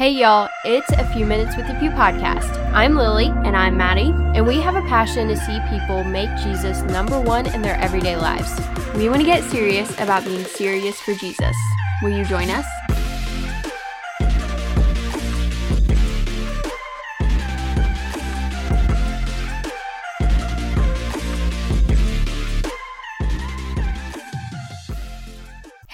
Hey y'all, it's a few minutes with the Few podcast. I'm Lily And I'm Maddie. and we have a passion to see people make Jesus number one in their everyday lives. We want to get serious about being serious for Jesus. Will you join us?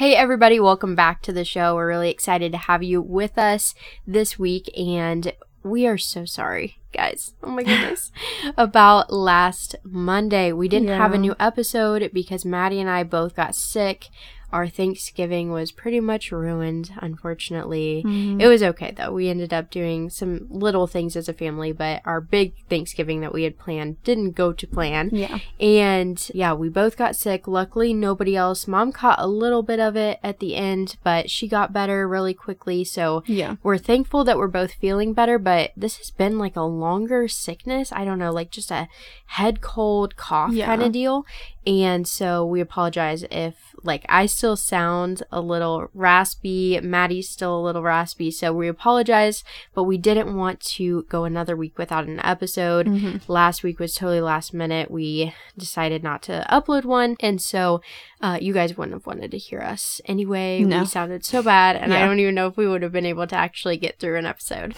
Hey everybody, welcome back to the show. We're really excited to have you with us this week and we are so sorry, guys. Oh my goodness. About last Monday. We didn't have a new episode because Maddie and I both got sick. Our Thanksgiving was pretty much ruined, unfortunately. Mm-hmm. It was okay though. We ended up doing some little things as a family, but our big Thanksgiving that we had planned didn't go to plan. Yeah. And yeah, we both got sick. Luckily, nobody else. Mom caught a little bit of it at the end, but she got better really quickly. So Yeah. we're thankful that we're both feeling better, but this has been like a longer sickness. I don't know, like just a head cold cough Yeah. kind of deal. And so we apologize if like I still sound a little raspy, Maddie's still a little raspy. So we apologize, but we didn't want to go another week without an episode. Mm-hmm. Last week was totally last minute. We decided not to upload one. And so uh, you guys wouldn't have wanted to hear us anyway. No. We sounded so bad. And I don't even know if we would have been able to actually get through an episode.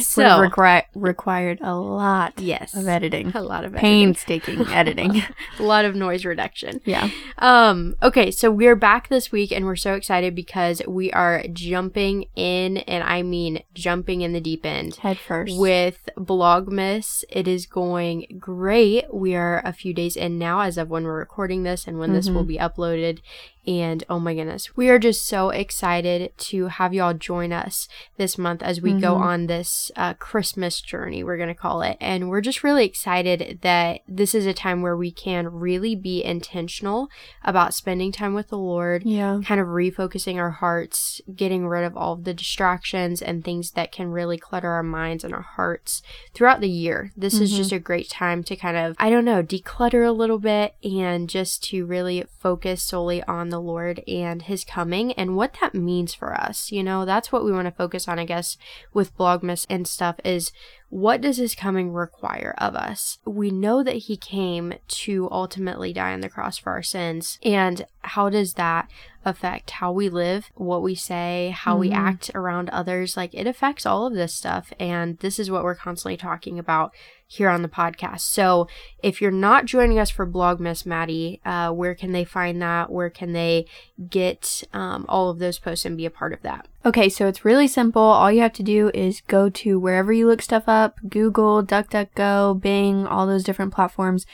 So requi- required a lot yes. of editing. A lot of editing. Painstaking editing. a lot of noise reduction. yeah. Um, okay, so we're back this week and we're so excited because we are jumping in, and I mean jumping in the deep end Head first. with Blogmas. It is going great. We are a few days in now as of when we're recording this and when this will be uploaded. And oh my goodness, we are just so excited to have y'all join us this month as we go on this uh, Christmas journey, we're going to call it. And we're just really excited that this is a time where we can really be intentional about spending time with the Lord yeah. kind of refocusing our hearts, getting rid of all of the distractions and things that can really clutter our minds and our hearts throughout the year. This is just a great time to kind of, I don't know, declutter a little bit and just to really focus solely on the Lord and His coming and what that means for us. You know, that's what we want to focus on, I guess, with Blogmas and stuff is what does his coming require of us? We know that he came to ultimately die on the cross for our sins. And how does that affect how we live, what we say, how we act around others? Like it affects all of this stuff. And this is what we're constantly talking about here on the podcast. So if you're not joining us for Blogmas, Maddie, uh, where can they find that? Where can they get um, all of those posts and be a part of that? Okay, so it's really simple. All you have to do is go to wherever you look stuff up Google, DuckDuckGo, Bing, all those different platforms,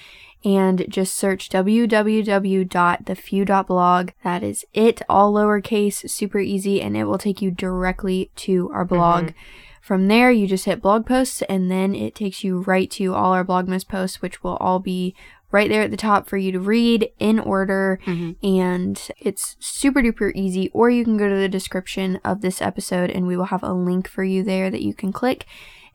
and just search www.thefew.blog. That is it, all lowercase, super easy, and it will take you directly to our blog. Mm-hmm. From there, you just hit blog posts, and then it takes you right to all our Blogmas posts, which will all be right there at the top for you to read in order. Mm-hmm. And it's super duper easy. Or you can go to the description of this episode, and we will have a link for you there that you can click,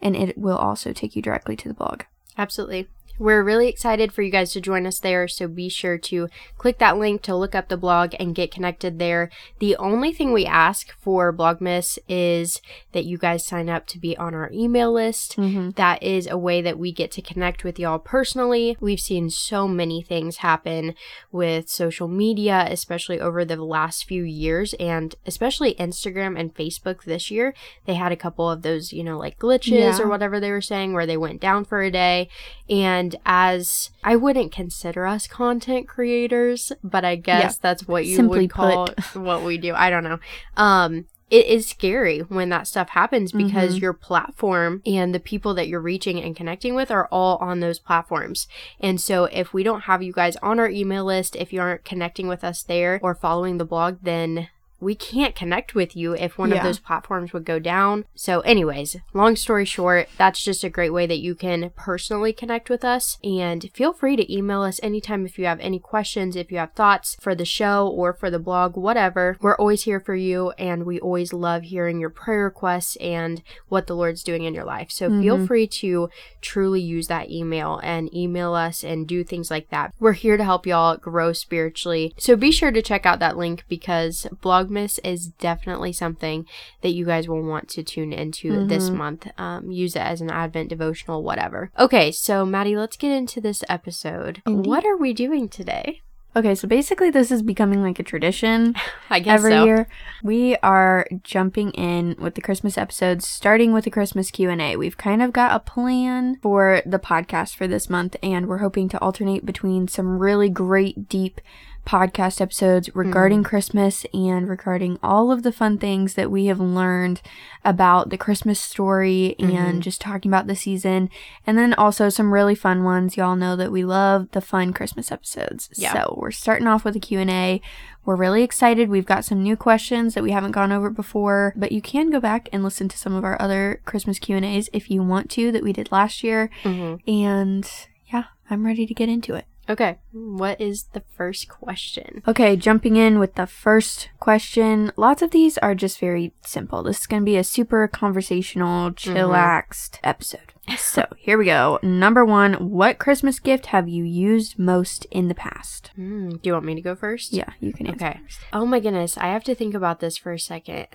and it will also take you directly to the blog. Absolutely. We're really excited for you guys to join us there, so be sure to click that link to look up the blog and get connected there. The only thing we ask for Blogmas is that you guys sign up to be on our email list. Mm-hmm. That is a way that we get to connect with y'all personally. We've seen so many things happen with social media, especially over the last few years, and especially Instagram and Facebook this year. They had a couple of those, you know, like glitches Yeah. or whatever they were saying where they went down for a day. And as I wouldn't consider us content creators, but I guess Yeah. that's what you Simply would call what we do. I don't know. Um, it is scary when that stuff happens because Mm-hmm. your platform and the people that you're reaching and connecting with are all on those platforms. And so if we don't have you guys on our email list, if you aren't connecting with us there or following the blog, then we can't connect with you if one of those platforms would go down. So, anyways, long story short, that's just a great way that you can personally connect with us. And feel free to email us anytime if you have any questions, if you have thoughts for the show or for the blog, whatever. We're always here for you, and we always love hearing your prayer requests and what the Lord's doing in your life. So, feel mm-hmm. free to truly use that email and email us and do things like that. We're here to help y'all grow spiritually. So, be sure to check out that link because blog Blogmas is definitely something that you guys will want to tune into this Mhm. month. Um, use it as an Advent devotional, whatever. Okay, so Maddie, let's get into this episode. Indeed. What are we doing today? Okay, so basically, this is becoming like a tradition I guess every so. year. We are jumping in with the Christmas episodes, starting with the Christmas Q and A. We've kind of got a plan for the podcast for this month, and we're hoping to alternate between some really great, deep podcast episodes regarding Christmas and regarding all of the fun things that we have learned about the Christmas story and Mhm. just talking about the season. And then also some really fun ones. Y'all know that we love the fun Christmas episodes. Yeah. So we're starting off with a Q&A. We're really excited. We've got some new questions that we haven't gone over before, but you can go back and listen to some of our other Christmas Q&As if you want to that we did last year. Mhm. And yeah, I'm ready to get into it. Okay, what is the first question? Okay, jumping in with the first question. Lots of these are just very simple. This is going to be a super conversational, chillaxed episode. So here we go. Number one What Christmas gift have you used most in the past? Hmm, do you want me to go first? Yeah, you can answer. Okay. Oh my goodness, I have to think about this for a second.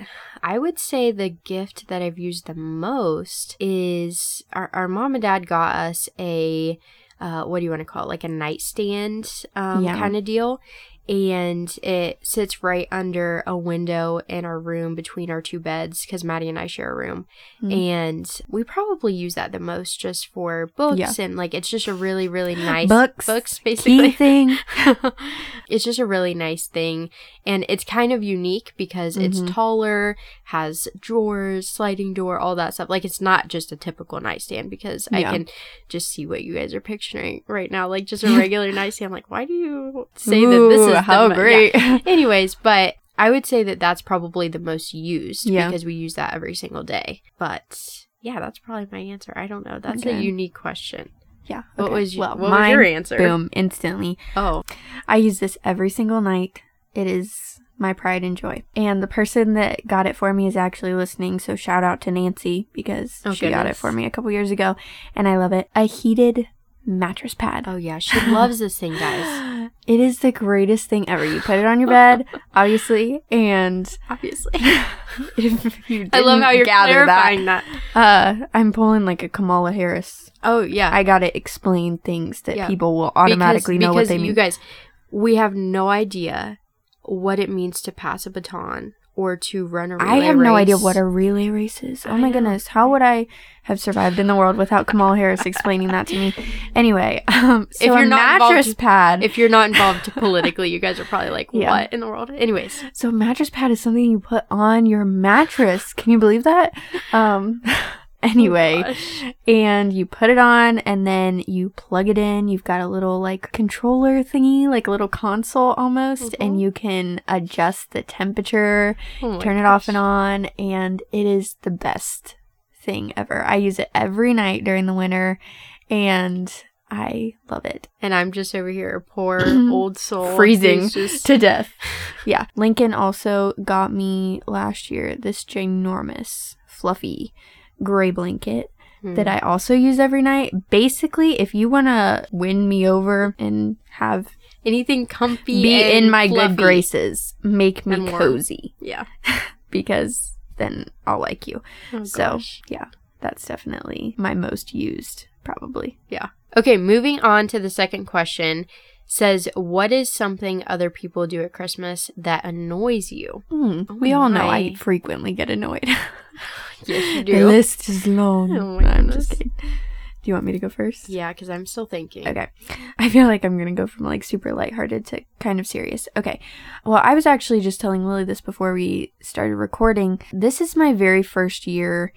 I would say the gift that I've used the most is our, our mom and dad got us a uh, what do you want to call it? Like a nightstand um, Yeah. kind of deal. And it sits right under a window in our room between our two beds because Maddie and I share a room. Mhm. And we probably use that the most just for books Yeah. and like it's just a really, really nice Books, books basically. thing. it's just a really nice thing and it's kind of unique because Mhm. it's taller has drawers sliding door all that stuff like it's not just a typical nightstand because i can just see what you guys are picturing right now like just a regular nightstand like why do you say that this is how mo- great. Yeah. anyways but i would say that that's probably the most used Yeah. because we use that every single day but yeah that's probably my answer i don't know that's a unique question yeah. what was, y- well, what was your answer Boom, instantly. oh I use this every single night. It is my pride and joy. And the person that got it for me is actually listening, so shout out to Nancy because Oh, she got it for me a couple years ago and I love it. A heated mattress pad. oh yeah she loves this thing guys It is the greatest thing ever. You put it on your bed, obviously, and obviously if you I love how you're gather clarifying that. uh, I'm pulling like a Kamala Harris. Oh yeah, I gotta explain things that Yeah. people will automatically because, know what because they you mean. guys, we have no idea what it means to pass a baton or to run a relay I have no idea what a relay race is. Oh I my know. goodness, how would I have survived in the world without Kamala Harris explaining that to me? Anyway, um, so If you're a not involved- mattress pad. If you're not involved politically, you guys are probably like, Yeah. "What in the world?" Anyways, so mattress pad is something you put on your mattress. Can you believe that? Um, anyway, Oh, and you put it on and then you plug it in. You've got a little like controller thingy, like a little console almost, Mhm. and you can adjust the temperature, Oh turn it off and on, and it is the best thing ever. I use it every night during the winter, and I love it And I'm just over here, poor old soul, Freezing Just to death. Yeah, Lincoln also got me last year this ginormous, fluffy gray blanket Hmm. that I also use every night. Basically, if you want to win me over and have anything comfy, be in my good graces, make me cozy Yeah. because then I'll like you. Oh, So, gosh. yeah, that's definitely my most used, probably. Yeah. Okay, moving on to the second question. Says, what is something other people do at Christmas that annoys you? Hmm, Oh we all know I frequently get annoyed. Yes, you do. the list is long. Oh I'm just kidding. Do you want me to go first? Yeah, because I'm still thinking. Okay. I feel like I'm going to go from like super lighthearted to kind of serious. Okay. Well, I was actually just telling Lily this before we started recording. This is my very first year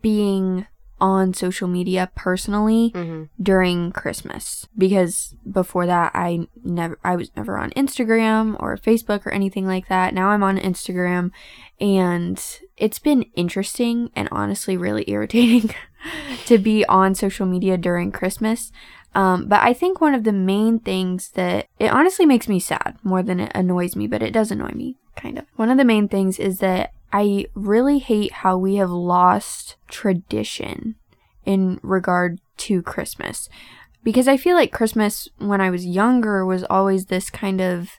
being on social media personally hmm during Christmas because before that I never I was never on Instagram or Facebook or anything like that. Now I'm on Instagram and it's been interesting and honestly really irritating to be on social media during Christmas. Um, but I think one of the main things that it honestly makes me sad more than it annoys me, but it does annoy me kind of. One of the main things is that I really hate how we have lost tradition in regard to Christmas. Because I feel like Christmas when I was younger was always this kind of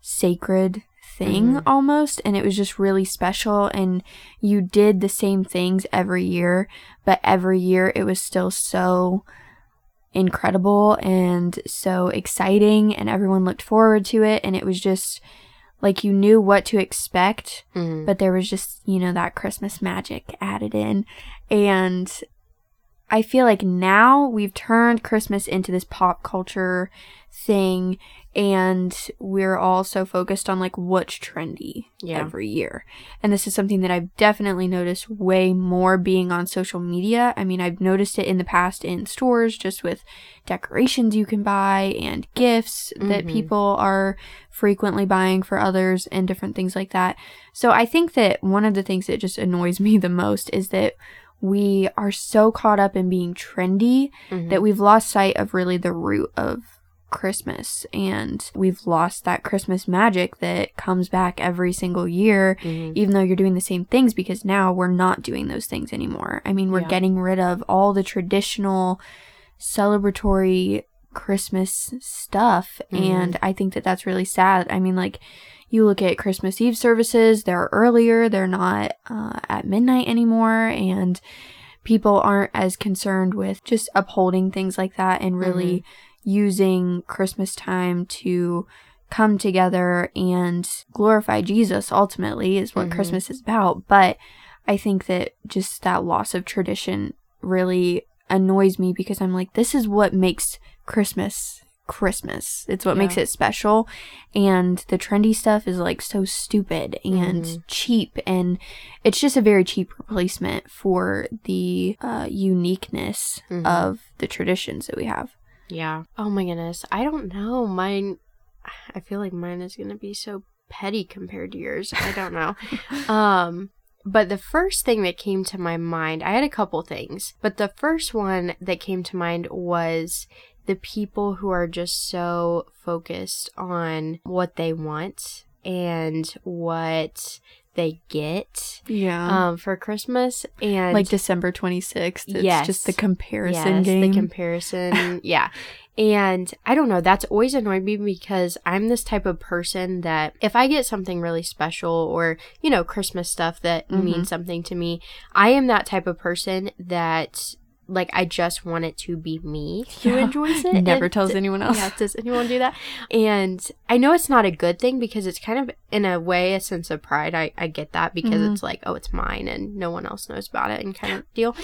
sacred thing Mhm. almost and it was just really special and you did the same things every year but every year it was still so incredible and so exciting and everyone looked forward to it and it was just like you knew what to expect Mhm. but there was just you know that christmas magic added in and i feel like now we've turned christmas into this pop culture thing and we're all so focused on like what's trendy Yeah. every year and this is something that i've definitely noticed way more being on social media i mean i've noticed it in the past in stores just with decorations you can buy and gifts that Mhm. people are frequently buying for others and different things like that so i think that one of the things that just annoys me the most is that we are so caught up in being trendy Mhm. that we've lost sight of really the root of Christmas and we've lost that Christmas magic that comes back every single year Mhm. even though you're doing the same things because now we're not doing those things anymore. I mean, we're Yeah. getting rid of all the traditional celebratory Christmas stuff Mhm. and I think that that's really sad. I mean, like you look at Christmas Eve services, they're earlier, they're not uh, at midnight anymore and people aren't as concerned with just upholding things like that and really using Christmas time to come together and glorify Jesus ultimately is what Mhm. Christmas is about. But I think that just that loss of tradition really annoys me because I'm like, this is what makes Christmas Christmas. It's what makes it special. And the trendy stuff is like so stupid and Mhm. cheap. And it's just a very cheap replacement for the uh, uniqueness Mhm. of the traditions that we have. Yeah. Oh my goodness. I don't know. Mine, I feel like mine is going to be so petty compared to yours. I don't know. um, but the first thing that came to my mind, I had a couple things, but the first one that came to mind was the people who are just so focused on what they want and what they get Yeah. um, for Christmas. And like December 26th. It's Yes. just the comparison yes, game. the comparison. yeah. And I don't know, that's always annoyed me because I'm this type of person that if I get something really special or, you know, Christmas stuff that Mhm. means something to me, I am that type of person that like I just want it to be me who Yeah. enjoys it. Never And tells anyone else. Yeah, does anyone do that? And I know it's not a good thing because it's kind of in a way a sense of pride. I, I get that because Mhm. it's like, oh, it's mine and no one else knows about it and kind of deal.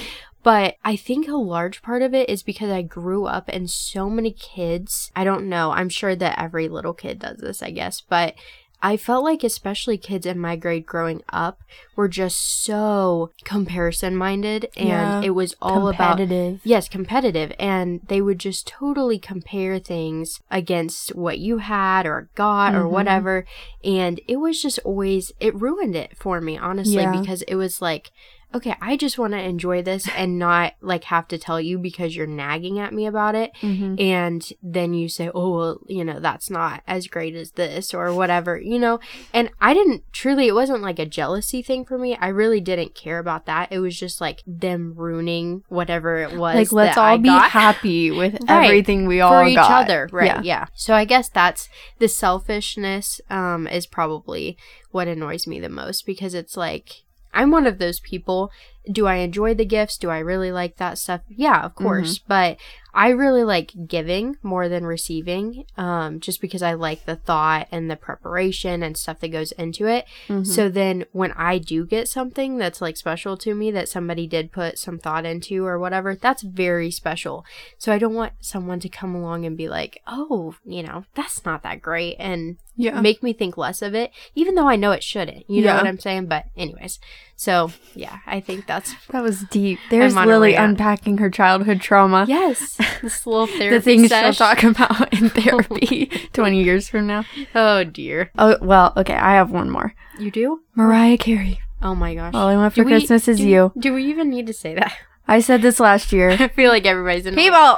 But I think a large part of it is because I grew up and so many kids, I don't know, I'm sure that every little kid does this, I guess, but I felt like especially kids in my grade growing up were just so comparison minded and Yeah. it was all about Yes, competitive. And they would just totally compare things against what you had or got or Mhm. whatever. And it was just always, it ruined it for me, honestly, Yeah. because it was like, okay, I just want to enjoy this and not like have to tell you because you're nagging at me about it. Mhm. And then you say, oh, well, you know, that's not as great as this or whatever, you know? And I didn't truly, it wasn't like a jealousy thing for me. I really didn't care about that. It was just like them ruining whatever it was. Like, let's all I be got happy with Right. everything we all for each got. other. Right. Yeah. Yeah. So I guess that's the selfishness um, is probably what annoys me the most because it's like, I'm one of those people. Do I enjoy the gifts? Do I really like that stuff? Yeah, of mm-hmm. course. But I really like giving more than receiving, um, just because I like the thought and the preparation and stuff that goes into it. Mhm. So then when I do get something that's like special to me that somebody did put some thought into or whatever, that's very special. So I don't want someone to come along and be like, "Oh, you know, that's not that great." And yeah. make me think less of it, even though I know it shouldn't. You know Yeah. what I'm saying? But anyways, so yeah, I think that's that was deep. There's Lily unpacking her childhood trauma. yes, this little therapy The things sesh. she'll talk about in therapy 20 years from now. Oh dear, Oh, well, okay, I have one more. you do? Mariah Carey. Oh my gosh. All I want Do for we- Christmas is do- you. Do we even need to say that? I said this last year. I feel like everybody's in. People,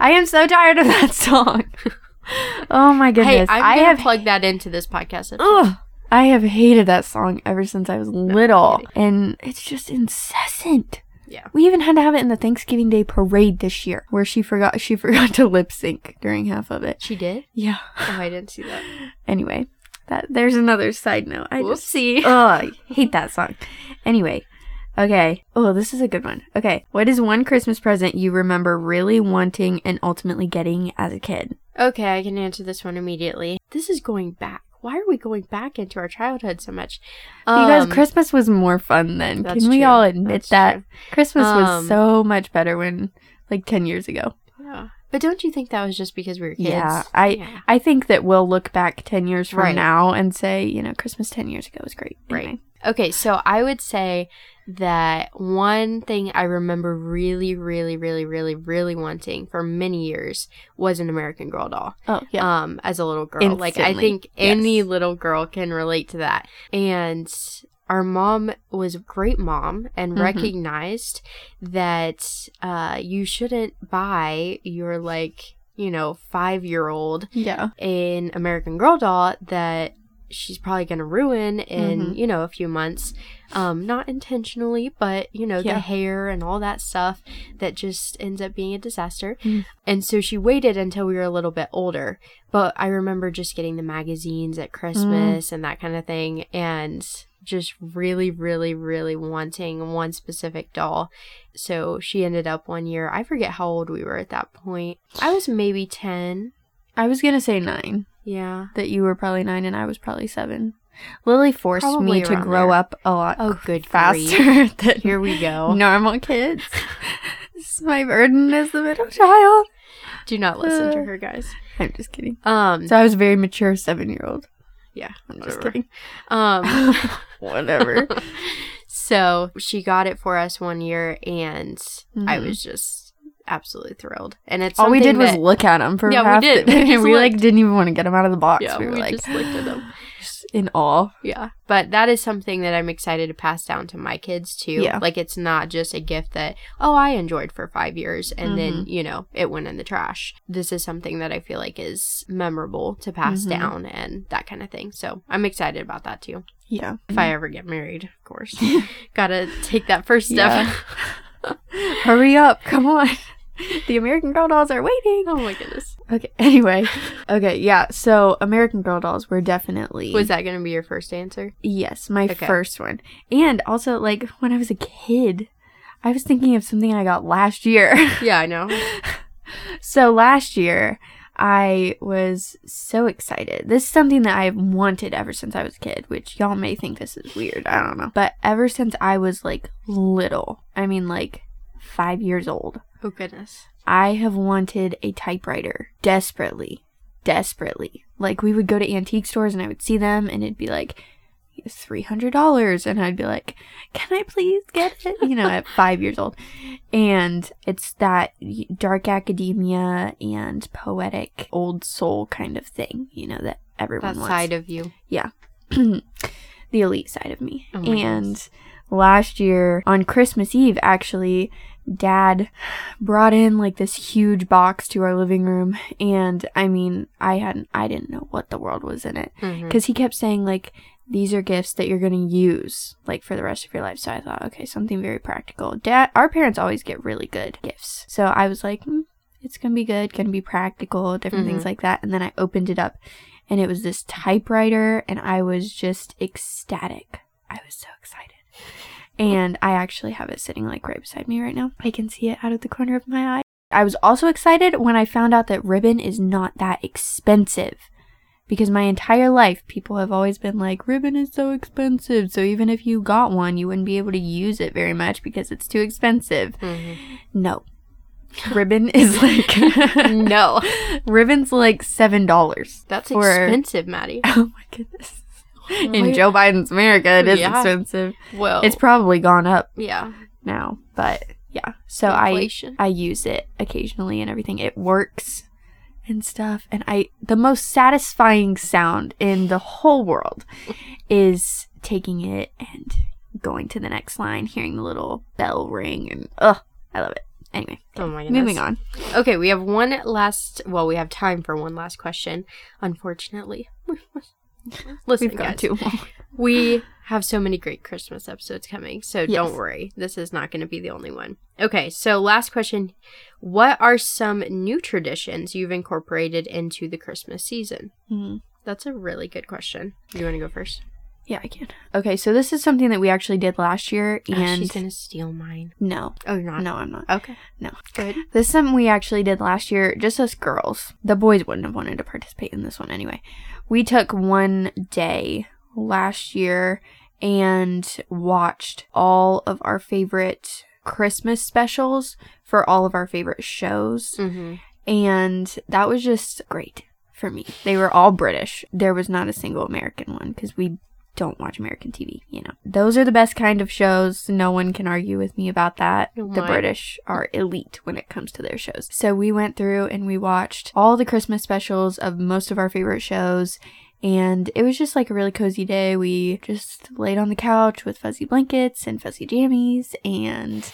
I am so tired of that song. oh my Hey, goodness. I'm I have plugged that into this podcast. Ugh, I have hated that song ever since I was little, and it's just incessant. Yeah. We even had to have it in the Thanksgiving Day parade this year, where she forgot she forgot to lip sync during half of it. She did? Yeah. Oh, I didn't see that. Anyway, That there's another side note. I just Whoopsie. oh, I hate that song. Anyway, okay. Oh, this is a good one. Okay, what is one Christmas present you remember really wanting and ultimately getting as a kid? Okay, I can answer this one immediately. This is going back. Why are we going back into our childhood so much? Because Um, Christmas was more fun then. Can we true. all admit That's that? true. Christmas Um, was so much better when like 10 years ago. But don't you think that was just because we were kids? Yeah, I Yeah. I think that we'll look back 10 years from Right. now and say, you know, Christmas 10 years ago was great. Right. Okay, so I would say that one thing I remember really, really, really, really, really wanting for many years was an American Girl doll. Oh, yeah. Um, as a little girl, like I Instantly, think any little girl can relate to that. And our mom was a great mom and Mhm. recognized that uh, you shouldn't buy your like you know five year old yeah. an American Girl doll that she's probably going to ruin in, Mhm. you know, a few months. Um, not intentionally, but, you know, Yeah. the hair and all that stuff that just ends up being a disaster. Mm. And so she waited until we were a little bit older. But I remember just getting the magazines at Christmas and that kind of thing. And just really, really, really wanting one specific doll. So she ended up one year, I forget how old we were at that point. I was maybe 10. I was going to say 9. Yeah. That you were probably 9 and I was probably 7. Lily forced Probably me to grow there. up a lot Oh, good faster than Here we go. normal kids. this is my burden as the middle child. Do not listen to Uh, her, guys. I'm just kidding. Um, So I was a very mature 7-year-old. Yeah, I'm just kidding. Um, Whatever. so she got it for us one year, and I Mhm. was just absolutely thrilled. And it's All we did was that- look at them for Yeah, we did. the We We, like didn't even want to get them out of the box. yeah, we were we like just looked at them. Just in awe. Yeah, but that is something that I'm excited to pass down to my kids too. Yeah. like it's not just a gift that oh I enjoyed for five years and then Mhm. you know it went in the trash. This is something that I feel like is memorable to pass Mhm. down and that kind of thing. So I'm excited about that too. Yeah. If I ever get married, of course, gotta take that first step. Yeah. Hurry up. Come on. The American Girl dolls are waiting. oh my goodness, Okay. Anyway. Okay. Yeah. So American Girl dolls were definitely was that gonna be your first answer? yes my Okay. first one, and also like when I was a kid, I was thinking of something I got last year. Yeah, I know. so last year. I was so excited. This is something that I've wanted ever since I was a kid, which y'all may think this is weird. I don't know. But ever since I was like little, I mean like five years old, Oh goodness. I have wanted a typewriter desperately, desperately. Like we would go to antique stores and I would see them and it'd be like three hundred dollars, and I'd be like, "Can I please get it?" You know, at five years old. And it's that dark academia and poetic old soul kind of thing, you know, that everyone That wants side of you. Yeah. the elite side of me. Oh and goodness. last year on Christmas Eve, actually, dad brought in like this huge box to our living room. And I mean, I hadn't, I didn't know what the world was in it because he kept saying, like, these are gifts that you're going to use like for the rest of your life. So I thought, okay, something very practical. Dad, our parents always get really good gifts. So I was like, hmm, it's going to be good, going to be practical, different things like that. And then I opened it up and it was this typewriter and I was just ecstatic. I was so excited. And I actually have it sitting like right beside me right now. I can see it out of the corner of my eye. I was also excited when I found out that ribbon is not that expensive. Because my entire life, people have always been like, ribbon is so expensive. So even if you got one, you wouldn't be able to use it very much because it's too expensive. Mhm. No. Ribbon is like, no, ribbon's like $7. that's expensive, Maddie. Oh my goodness. In Joe Biden's America, it is Yeah. expensive. Well, It's probably gone up yeah. now, but yeah. So I I use it occasionally and everything. It works and stuff. And I the most satisfying sound in the whole world is taking it and going to the next line, hearing the little bell ring, and ugh, I love it. Anyway, Oh my goodness. moving on. Okay, we have one last. Well, we have time for one last question. Unfortunately, listen, We've got guys, two more. we have so many great Christmas episodes coming, so Yes. don't worry. This is not going to be the only one. Okay, so last question: What are some new traditions you've incorporated into the Christmas season? Hmm. That's a really good question. You want to go first? Yeah, I can. Okay, so this is something that we actually did last year, Oh, and she's gonna steal mine. no, Oh, you're not. no, I'm not. Okay. No. Good. This is something we actually did last year, just us girls. The boys wouldn't have wanted to participate in this one anyway. We took one day last year and watched all of our favorite Christmas specials for all of our favorite shows. Mm-hmm. And that was just great for me. They were all British. There was not a single American one because we don't watch American TV, you know. Those are the best kind of shows. No one can argue with me about that. The. British are elite when it comes to their shows. So we went through and we watched all the Christmas specials of most of our favorite shows. And it was just like a really cozy day. We just laid on the couch with fuzzy blankets and fuzzy jammies and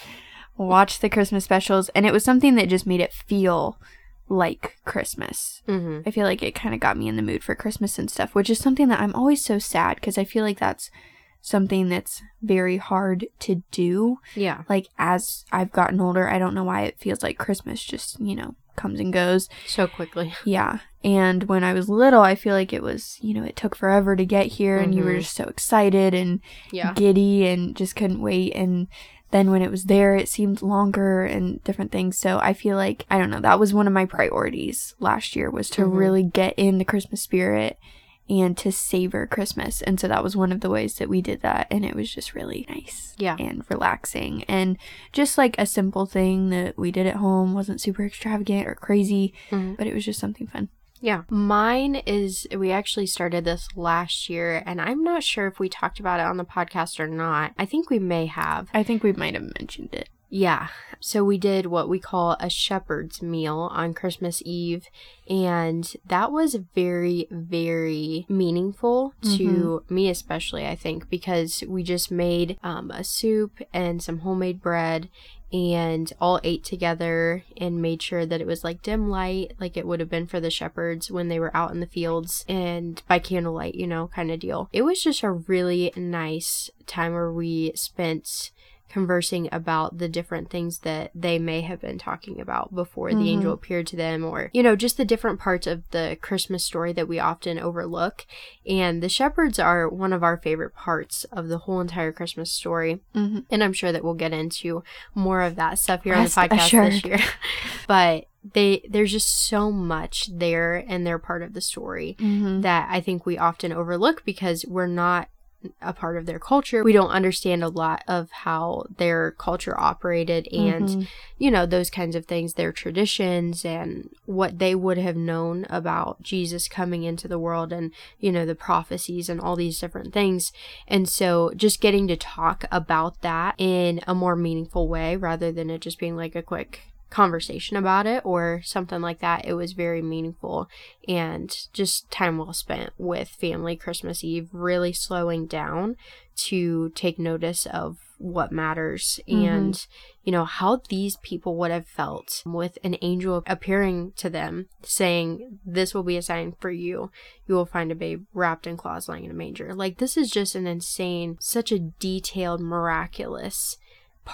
watched the Christmas specials. And it was something that just made it feel like Christmas. Mm-hmm. I feel like it kind of got me in the mood for Christmas and stuff, which is something that I'm always so sad because I feel like that's something that's very hard to do. Yeah. Like as I've gotten older, I don't know why it feels like Christmas just, you know, comes and goes. So quickly. Yeah. And when I was little, I feel like it was, you know, it took forever to get here and you were Mhm. just so excited and Yeah. giddy and just couldn't wait and then when it was there it seemed longer and different things so i feel like i don't know that was one of my priorities last year was to Mhm. really get in the christmas spirit and to savor christmas and so that was one of the ways that we did that and it was just really nice Yeah. and relaxing and just like a simple thing that we did at home wasn't super extravagant or crazy Mhm. but it was just something fun Yeah. Mine is, we actually started this last year, and I'm not sure if we talked about it on the podcast or not. I think we may have. i think we might have mentioned it Yeah. So we did what we call a shepherd's meal on Christmas Eve. And that was very, very meaningful to me, especially, I think, because we just made um, a soup and some homemade bread and all ate together and made sure that it was like dim light, like it would have been for the shepherds when they were out in the fields and by candlelight, you know, kind of deal. It was just a really nice time where we spent conversing about the different things that they may have been talking about before the angel appeared to them or you know just the different parts of the christmas story that we often overlook. And the shepherds are one of our favorite parts of the whole entire christmas story. Mm-hmm. and i'm sure that we'll get into more of that stuff here Rest on the podcast this year. But they there's just so much there and they're part of the story Mm-hmm. that I think we often overlook because we're not a part of their culture. We don't understand a lot of how their culture operated and, Mhm. you know, those kinds of things, their traditions and what they would have known about Jesus coming into the world and, you know, the prophecies and all these different things. And so just getting to talk about that in a more meaningful way rather than it just being like a quick conversation about it or something like that it was very meaningful and just time well spent with family. Christmas eve really slowing down to take notice of what matters Mhm. and you know how these people would have felt with an angel appearing to them saying this will be a sign for you. You will find a babe wrapped in cloths lying in a manger. Like this is just an insane such a detailed miraculous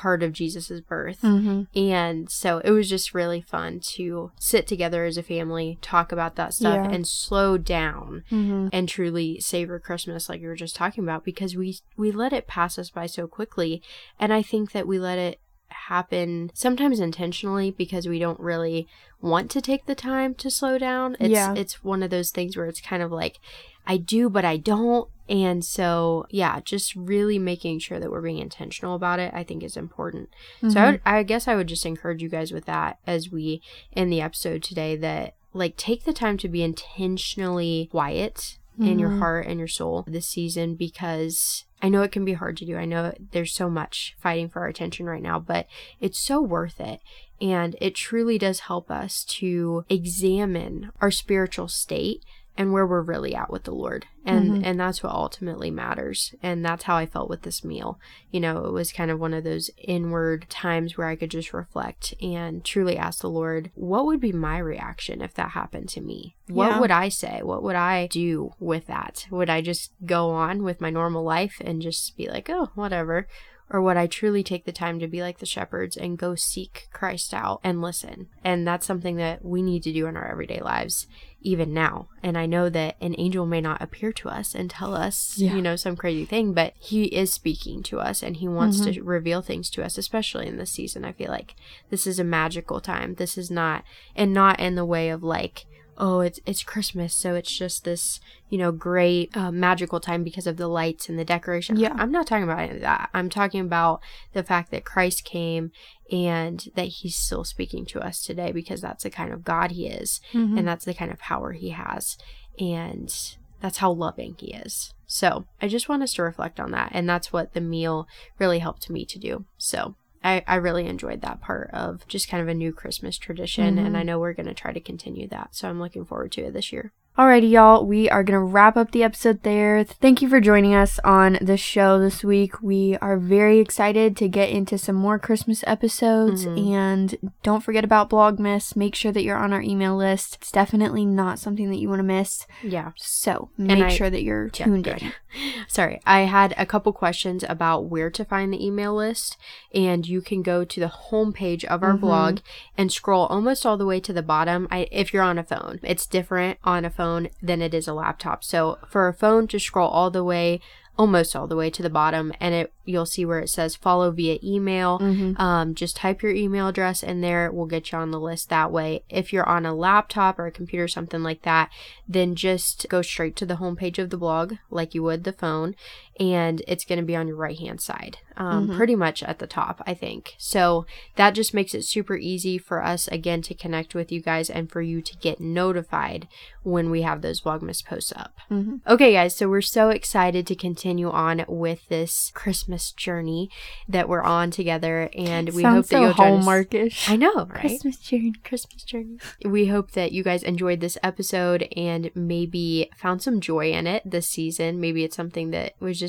part of jesus's birth Mm-hmm. and so it was just really fun to sit together as a family, talk about that stuff, Yeah. and slow down Mm-hmm. and truly savor Christmas, like you were just talking about, because we we let it pass us by so quickly, and I think that we let it happen sometimes intentionally because we don't really want to take the time to slow down. It's Yeah. it's one of those things where it's kind of like I do but I don't and so yeah, just really making sure that we're being intentional about it I think is important. So I, would, I guess I would just encourage you guys with that as we end the episode today that like take the time to be intentionally quiet in your Mhm. heart and your soul this season because I know it can be hard to do. I know there's so much fighting for our attention right now, but it's so worth it. And it truly does help us to examine our spiritual state and where we're really at with the Lord. And Mhm. and that's what ultimately matters. And that's how I felt with this meal. You know, it was kind of one of those inward times where I could just reflect and truly ask the Lord, what would be my reaction if that happened to me? What Yeah. would I say? What would I do with that? Would I just go on with my normal life and just be like, oh, whatever? Or would I truly take the time to be like the shepherds and go seek Christ out and listen? And that's something that we need to do in our everyday lives, even now. And I know that an angel may not appear to us and tell us, Yeah. you know, some crazy thing, but he is speaking to us and he wants mm-hmm. to reveal things to us, especially in this season. I feel like this is a magical time. This is not, and not in the way of like, oh it's it's christmas so it's just this you know great uh, magical time because of the lights and the decoration Yeah. i'm not talking about any of that i'm talking about the fact that christ came and that he's still speaking to us today because that's the kind of god he is Mhm. and that's the kind of power he has and that's how loving he is so i just want us to reflect on that and that's what the meal really helped me to do so I, I really enjoyed that part of just kind of a new Christmas tradition, and mm-hmm. I know we're going to try to continue that. So I'm looking forward to it this year. Alrighty, y'all. We are going to wrap up the episode there. Thank you for joining us on the show this week. We are very excited to get into some more Christmas episodes. Mm-hmm. And don't forget about Blogmas. Make sure that you're on our email list. It's definitely not something that you want to miss. Yeah. So make I- sure that you're Yeah, tuned in. Sorry, I had a couple questions about where to find the email list, and you can go to the homepage of our mm-hmm. blog and scroll almost all the way to the bottom. I, if you're on a phone, it's different on a phone than it is a laptop. So for a phone, just scroll all the way, almost all the way to the bottom, and it you'll see where it says follow via email. Um, just type your email address in there. We'll get you on the list that way. If you're on a laptop or a computer, something like that, then just go straight to the homepage of the blog like you would the phone, and it's going to be on your right hand side, um, pretty much at the top, I think. So that just makes it super easy for us again to connect with you guys and for you to get notified when we have those Blogmas posts up. Mhm. Okay, guys, so we're so excited to continue on with this Christmas journey that we're on together, and we hope Sounds that so you'll join us. hallmarkish. I know, right? Christmas journey. Christmas journey. We hope that you guys enjoyed this episode and maybe found some joy in it this season. Maybe it's something that was just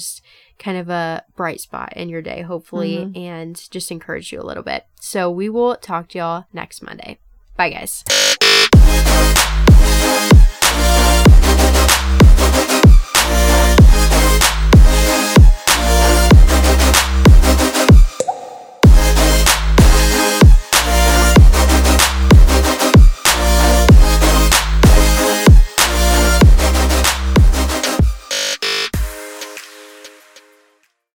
kind of a bright spot in your day, hopefully, mm-hmm. and just encourage you a little bit. So we will talk to y'all next Monday. Bye, guys.